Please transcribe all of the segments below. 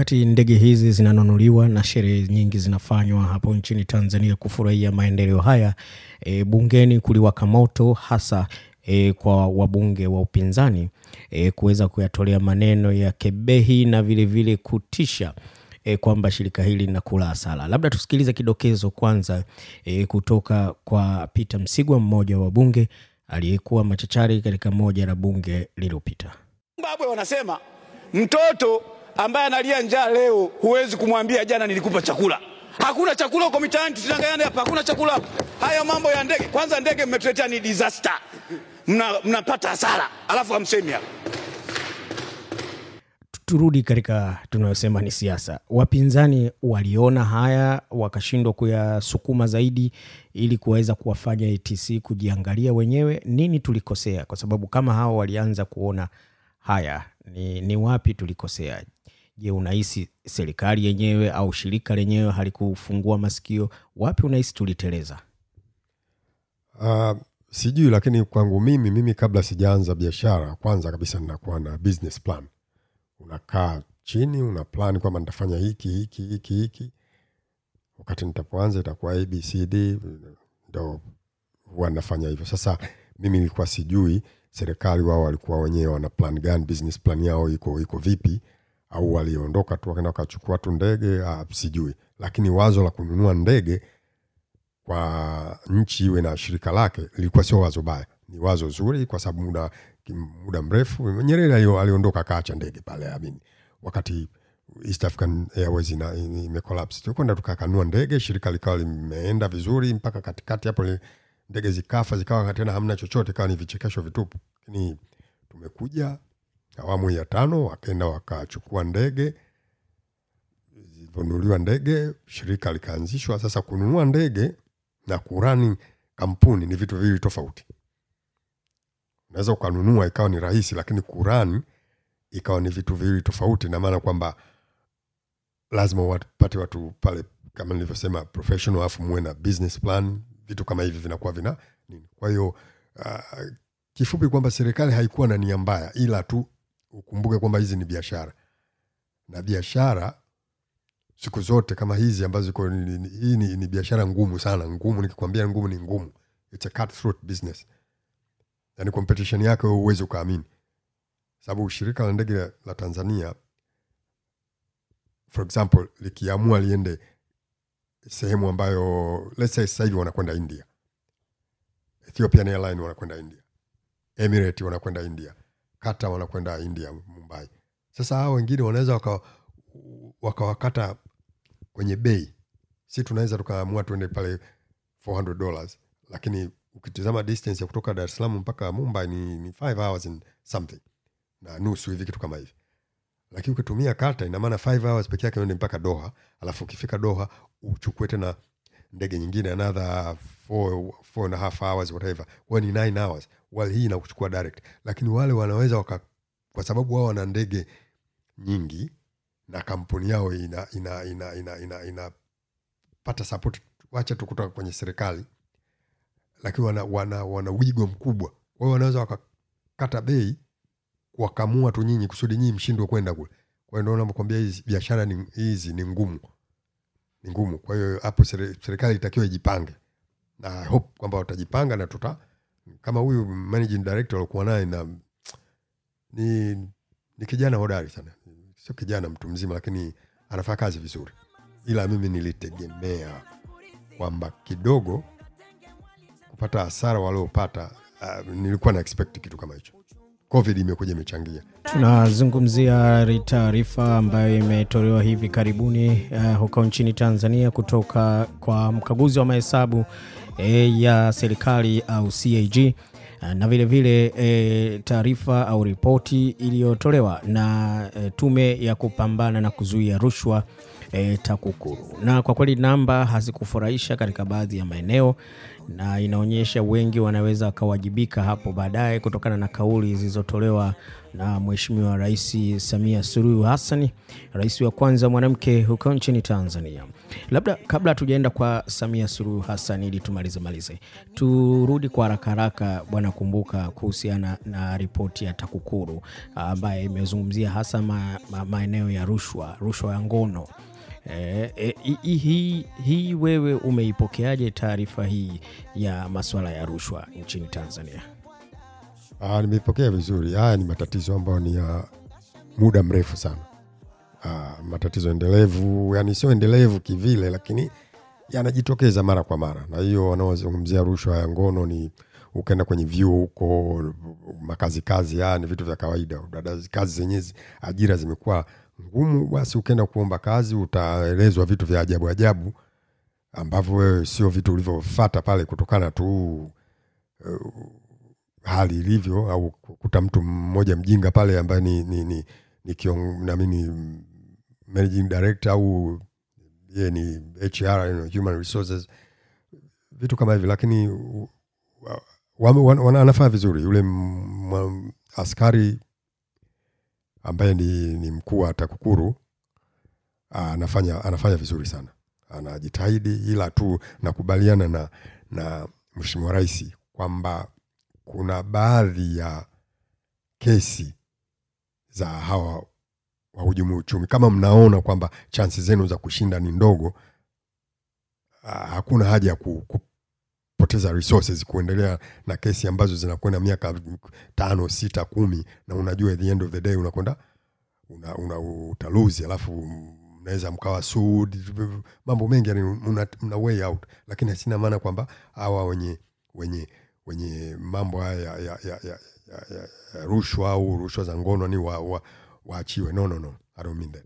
wakati ndege hizi zinanunuliwa na sherehe nyingi zinafanywa hapo nchini Tanzania kufurahia maendeleo haya, e, bungeni kuliwaka moto hasa e, kwa wabunge wa upinzani e, kuweza kuyatolea maneno ya kebehi na vilevile vile kutisha e, kwamba shirika hili linakula hasara. Labda tusikilize kidokezo kwanza e, kutoka kwa Peter Msigwa, mmoja wa bunge aliyekuwa machachari katika moja la bunge lililopita. Zimbabwe wanasema mtoto ambaye analia njaa leo huwezi kumwambia jana nilikupa chakula. Hakuna chakula huko mitaani, tusidanganyane hapa, hakuna chakula. Haya mambo ya ndege, kwanza ndege mmetuletea ni disaster, mna mnapata hasara alafu hamsemi hapa. Turudi katika tunayosema ni siasa. Wapinzani waliona haya wakashindwa kuyasukuma zaidi, ili kuweza kuwafanya ATC kujiangalia wenyewe nini tulikosea, kwa sababu kama hao walianza kuona haya, ni, ni wapi tulikosea? Je, unahisi serikali yenyewe au shirika lenyewe halikufungua masikio? Wapi unahisi tuliteleza? Uh, sijui, lakini kwangu mimi mimi kabla sijaanza biashara, kwanza kabisa ninakuwa na business plan. Unakaa chini una plan kwamba nitafanya hiki hiki hiki hiki, wakati nitapoanza itakuwa abcd, ndo huwa nafanya hivyo. Sasa mimi nilikuwa sijui serikali wao walikuwa wenyewe wana plan gani, business plan yao iko iko vipi, au waliondoka tu wakaenda wakachukua tu ndege ah, sijui, lakini wazo la kununua ndege kwa nchi iwe na shirika lake lilikuwa sio wazo baya, ni wazo zuri, kwa sababu muda muda mrefu Nyerere aliondoka akaacha ndege pale amini, wakati East African Airways imecollapse, tulikwenda tukakanua ndege, shirika likawa limeenda vizuri mpaka katikati hapo, ndege zikafa, zikawa tena hamna chochote, kawa ni vichekesho vitupu. Lakini tumekuja awamu ya tano, wakaenda wakachukua ndege zilivyonunuliwa ndege, shirika likaanzishwa. Sasa kununua ndege na kurani kampuni ni vitu viwili tofauti. Unaweza ukanunua ikawa ni rahisi, lakini kurani ikawa ni vitu viwili tofauti, na maana kwamba lazima wapate watu pale, kama nilivyosema professional, alafu muwe na business plan. Vitu kama hivi vinakuwa vina nini. Kwa hiyo uh, kifupi kwamba serikali haikuwa na nia mbaya, ila tu ukumbuke kwamba hizi ni biashara. Na biashara siku zote kama hizi ambazo ziko ni- ni- hii ni, ni biashara ngumu sana. Ngumu nikikwambia ngumu ni ngumu. It's a cutthroat business. Yani competition yake huwezi ukaamini. Sababu shirika la ndege la, la tanzania for example likiamua liende sehemu ambayo let's say sasa hivi wanakwenda india. Ethiopian airline wanakwenda india. Emirate wanakwenda india kata wanakwenda india mumbai. Sasa hao wengine wanaweza waka- wakawakata kwenye bei. Si tunaweza tukaamua tuende pale 400 dollars lakini ukitizama distance ya kutoka dar es salaam mpaka mumbai ni, ni five hours and something na nusu hivi kitu kama hivi. Lakini ukitumia kata ina 5 hours peke yake uende mpaka doha alafu ukifika doha uchukue tena ndege nyingine another four, four and a half hours whatever. Huwa ni nine hours wale hii inakuchukua direct. Lakini wale wanaweza waka kwa sababu wao wana ndege nyingi na kampuni yao ina ina ina ina, ina, ina pata support wacha tu kutoka kwenye serikali lakini wana, wana, wana wigo mkubwa. Kwa hiyo wanaweza wakakata bei kuwakamua tu nyinyi kusudi nyinyi mshindwe kwenda kule. Kwa hiyo ndio nakwambia hizi biashara hizi ni ngumu ni ngumu. Kwa hiyo hapo serikali itakiwa ijipange. Na hope kwamba watajipanga na tuta kama huyu managing director alikuwa naye na ni, ni kijana hodari sana. Sio kijana mtu mzima lakini anafanya kazi vizuri. Ila mimi nilitegemea kwamba kidogo kupata hasara waliopata uh, nilikuwa na expect kitu kama hicho covid imekuja imechangia Tunazungumzia taarifa ambayo imetolewa hivi karibuni uh, huko nchini Tanzania kutoka kwa mkaguzi wa mahesabu eh, ya serikali au CAG uh, na vile vile eh, taarifa au ripoti iliyotolewa na e, tume ya kupambana na kuzuia rushwa e, TAKUKURU. Na kwa kweli namba hazikufurahisha katika baadhi ya maeneo, na inaonyesha wengi wanaweza wakawajibika hapo baadaye kutokana na kauli zilizotolewa na Mheshimiwa Rais Samia Suluhu Hassan, rais wa kwanza mwanamke huko nchini Tanzania. Labda kabla hatujaenda kwa Samia Suluhu Hassan ili tumalize malize, turudi kwa haraka haraka, Bwana Kumbuka, kuhusiana na ripoti ya TAKUKURU ambaye imezungumzia hasa ma, ma, maeneo ya rushwa, rushwa ya ngono. Eh, e, hii hi, hi wewe umeipokeaje taarifa hii ya masuala ya rushwa nchini Tanzania? Ah, nimeipokea vizuri. Haya ni matatizo ambayo ni ya muda mrefu sana. Ah, matatizo endelevu, yani sio endelevu kivile, lakini yanajitokeza mara kwa mara, na hiyo wanaozungumzia rushwa ya ngono ni ukaenda kwenye vyuo huko, makazi kazi, haya ni vitu vya kawaida. Dada, kazi zenyewe ajira zimekuwa ngumu, basi ukienda kuomba kazi utaelezwa vitu vya ajabu ajabu ambavyo wewe sio vitu ulivyofata pale kutokana tu hali ilivyo au kukuta mtu mmoja mjinga pale ambaye ni, ni, ni, ni kiong, nami ni managing director au ye ni HR, you know, human resources vitu kama hivi, lakini wame- wana- wana- vizuri. Yule askari ambaye ni, ni mkuu wa TAKUKURU ah, anafanya, anafanya vizuri sana, anajitahidi, ila tu nakubaliana na, na Mheshimiwa Rais kwamba kuna baadhi ya kesi za hawa wahujumu uchumi, kama mnaona kwamba chansi zenu za kushinda ni ndogo, ah, hakuna haja ya kupoteza resources kuendelea na kesi ambazo zinakwenda miaka tano sita kumi, na unajua at the end of the day unakwenda una, una, utaluzi, alafu mnaweza mkawa sued, mambo mengi yani mna, una way out, lakini sina maana kwamba hawa wenye wenye wenye mambo haya ya, ya, ya, ya, ya, ya, ya rushwa au rushwa za ngono ni wa, wa, waachiwe. No, no, no, I don't mean that.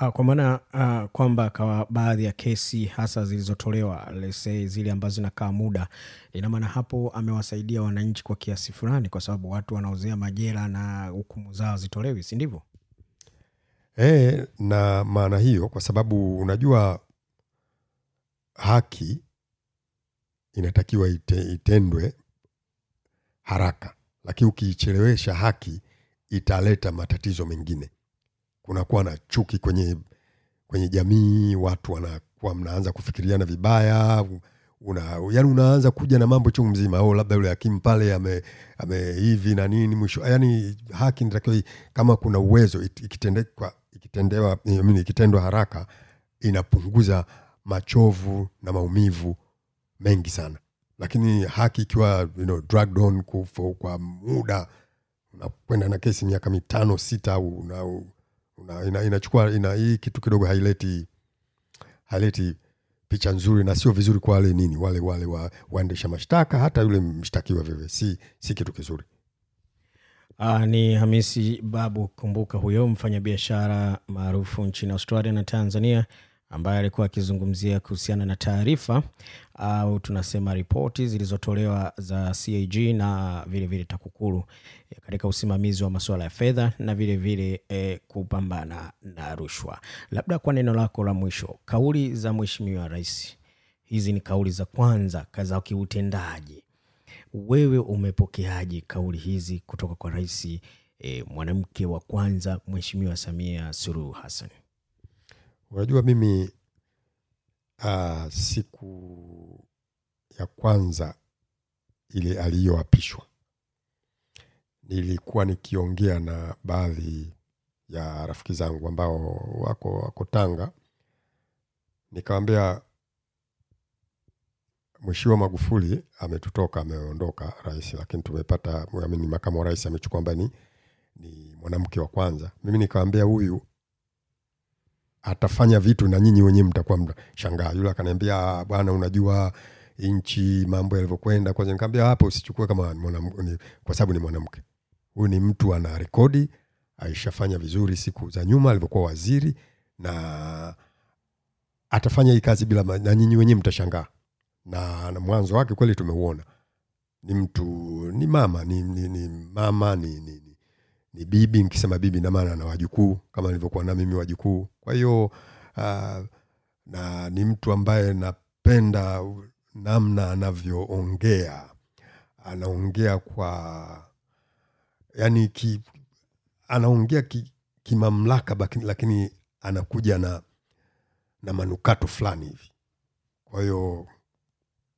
Ah, kwa maana uh, kwamba kwa baadhi ya kesi hasa zilizotolewa lese zile ambazo zinakaa muda, ina maana hapo amewasaidia wananchi kwa kiasi fulani, kwa sababu watu wanaozea majela na hukumu zao zitolewi, si ndivyo? E, na maana hiyo kwa sababu unajua haki inatakiwa ite, itendwe haraka, lakini ukiichelewesha haki italeta matatizo mengine. Kunakuwa na chuki kwenye kwenye jamii, watu wanakuwa mnaanza kufikiriana vibaya una, yani unaanza kuja na mambo chungu mzima, au labda yule hakimu pale ame, ame hivi na nini mwisho. Yani haki nitakiwa kama kuna uwezo ikitendewa I ikitendwa haraka inapunguza machovu na maumivu mengi sana, lakini haki ikiwa you know, dragged kwa muda unakwenda na kesi miaka mitano sita una, una, ina, inachukua ina, hii kitu kidogo haileti haileti picha nzuri na sio vizuri kwa wale nini wale wale wa, waendesha mashtaka hata yule mshtakiwa vile si, si kitu kizuri. Aa, ni Hamisi Babu Kumbuka, huyo mfanyabiashara maarufu nchini Australia na Tanzania, ambaye alikuwa akizungumzia kuhusiana na taarifa au tunasema ripoti zilizotolewa za CAG na vilevile vile TAKUKURU eh, katika usimamizi wa masuala ya fedha na vilevile vile, e, kupambana na rushwa. Labda kwa neno lako la mwisho, kauli za Mheshimiwa Rais, hizi ni kauli za kwanza za kiutendaji wewe umepokeaje kauli hizi kutoka kwa rais e, mwanamke wa kwanza Mheshimiwa Samia Suluhu Hassan? Unajua mimi uh, siku ya kwanza ile aliyoapishwa nilikuwa nikiongea na baadhi ya rafiki zangu ambao wako wako Tanga, nikawambia Mheshimiwa Magufuli ametutoka, ameondoka rais, lakini tumepata makamu wa rais amechukua ambaye ni, ni mwanamke wa kwanza. Mimi nikawambia huyu atafanya vitu na nyinyi wenyewe mtakuwa mnashangaa. Yule akaniambia "Ah, bwana, unajua nchi mambo yalivyokwenda. Kwanza nikaambia hapo usichukue kama ni kwa sababu ni mwanamke. Huyu ni mtu ana rekodi, aishafanya vizuri siku za nyuma alivyokuwa waziri, na atafanya hii kazi bila na nyinyi wenyewe mtashangaa. Na, na mwanzo wake kweli tumeuona, ni mtu ni mama ni, ni, ni mama ni, ni, ni, bibi nkisema bibi na maana na wajukuu kama nilivyokuwa na mimi wajukuu. Kwa hiyo uh, na ni mtu ambaye napenda namna anavyoongea. Anaongea kwa yani ki, anaongea kimamlaka ki lakini anakuja na na manukato fulani hivi. Kwa hiyo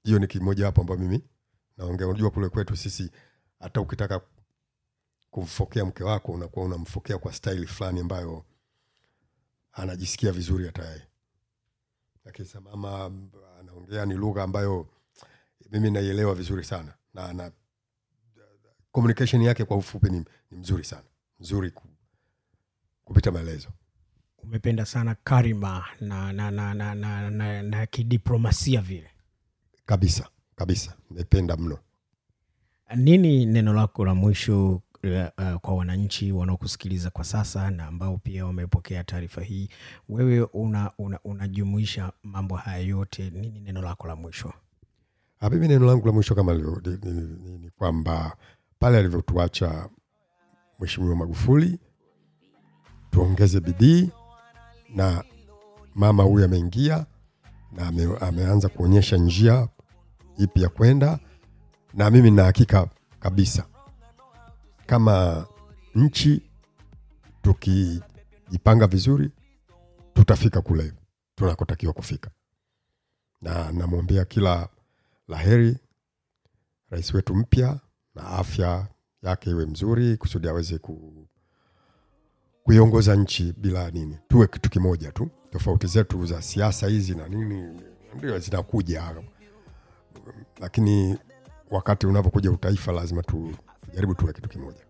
hiyo ni kimoja hapo ambayo mimi naongea. Unajua kule kwetu sisi hata ukitaka kumfokea mke wako unakuwa unamfokea kwa staili fulani ambayo anajisikia vizuri hata yeye. Lakini mama anaongea ni lugha ambayo mimi naielewa vizuri sana. Na na communication yake kwa ufupi ni, ni mzuri sana. Mzuri ku, kupita maelezo. Umependa sana karima na, na, na, na, na, na, na kidiplomasia vile? Kabisa kabisa. Nimependa mno. Nini neno lako la mwisho uh, uh, kwa wananchi wanaokusikiliza kwa sasa na ambao pia wamepokea taarifa hii wewe unajumuisha una, una mambo haya yote nini neno lako la mwisho? Ah, mimi neno langu la mwisho kama ni, kwamba pale alivyotuacha mheshimiwa magufuli tuongeze bidii na mama huyu ameingia na ame, ameanza kuonyesha njia ipi ya kwenda na mimi nina hakika kabisa kama nchi tukijipanga vizuri tutafika kule tunakotakiwa kufika. Na namwombea kila la heri rais wetu mpya na afya yake iwe mzuri kusudi aweze ku, kuiongoza nchi bila nini. Tuwe kitu kimoja tu tofauti zetu za siasa hizi na nini ndio zinakuja. Lakini wakati unavyokuja utaifa lazima tu- tujaribu tuwe kitu kimoja